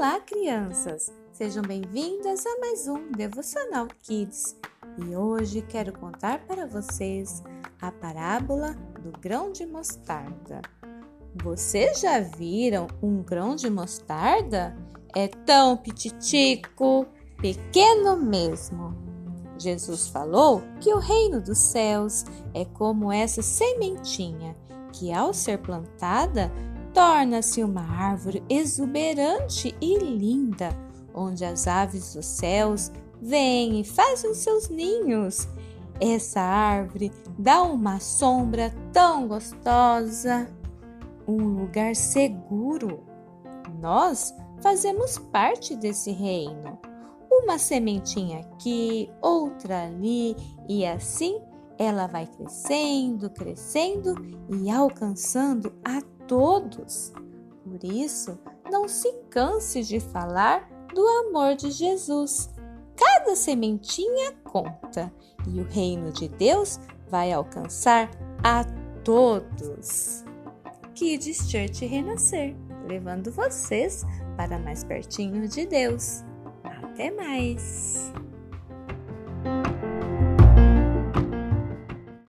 Olá, crianças! Sejam bem-vindas a mais um Devocional Kids. E hoje quero contar para vocês a parábola do grão de mostarda. Vocês já viram um grão de mostarda? É tão pititico, pequeno mesmo. Jesus falou que o reino dos céus é como essa sementinha que, ao ser plantada, torna-se uma árvore exuberante e linda, onde as aves dos céus vêm e fazem seus ninhos. Essa árvore dá uma sombra tão gostosa, um lugar seguro. Nós fazemos parte desse reino. Uma sementinha aqui, outra ali, e assim ela vai crescendo, crescendo e alcançando a todos. Por isso, não se canse de falar do amor de Jesus. Cada sementinha conta e o reino de Deus vai alcançar a todos. Kids Church Renascer, levando vocês para mais pertinho de Deus. Até mais!